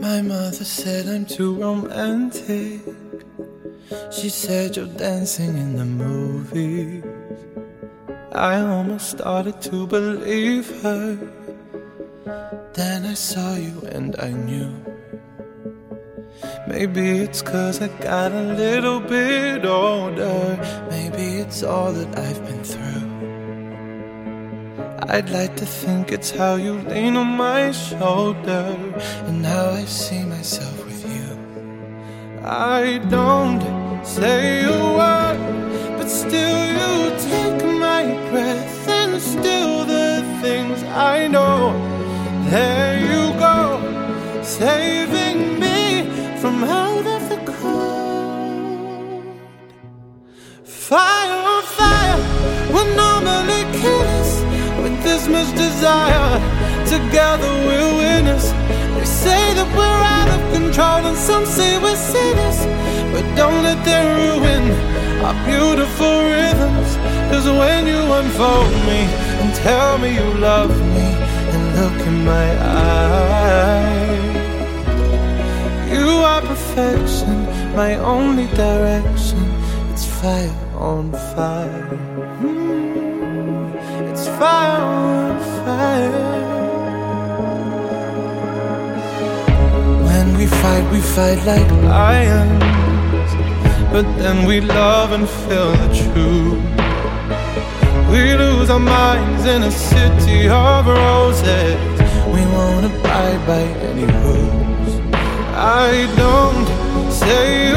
My mother said I'm too romantic. She said you're dancing in the movies. I almost started to believe her. Then I saw you and I knew. Maybe it's cause I got a little bit older. Maybe it's all that I've been through. I'd like to think it's how you lean on my shoulder and how I see myself with you. I don't say a word, but still you take my breath and still the things I know. There you go, saving me from out of the cold. Fire much desire. Together we're winners. They say that we're out of control, and some say we're sinners. But don't let them ruin our beautiful rhythms. Cause when you unfold me and tell me you love me, and look in my eyes, you are perfection, my only direction. It's fire on fire. Mm, It's fire. When we fight, we fight like lions. But then we love and feel the truth. We lose our minds in a city of roses. We won't abide by any rules. I don't say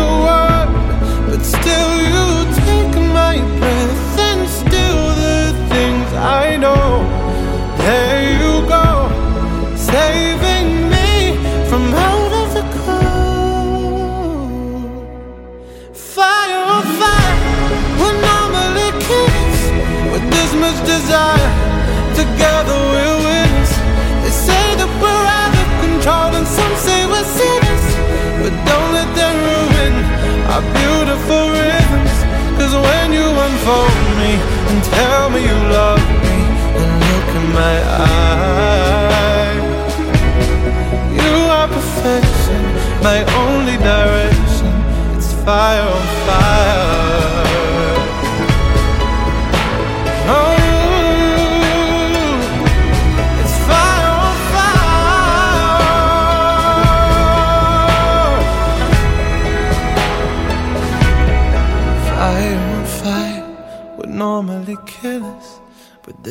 Fire on fire, we're normally kids with this much desire. Together we're winners. They say that we're out of control, and some say we're sinners. But don't let them ruin our beautiful rhythms. Cause when you unfold me and tell me you love me, and look in my eyes,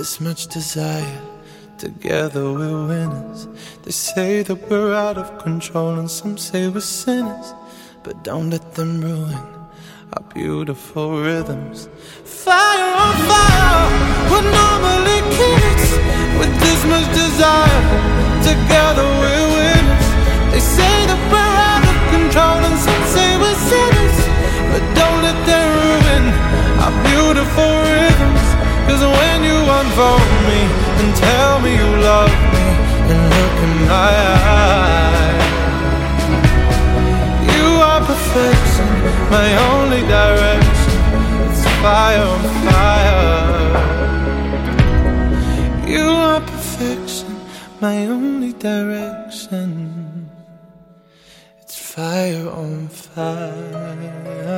this much desire. Together we're winners. They say that we're out of control, and some say we're sinners. But don't let them ruin our beautiful rhythms. Fire on fire, we're normally kids with this much desire. Together we're fire on fire. You are perfection, my only direction. It's fire on fire.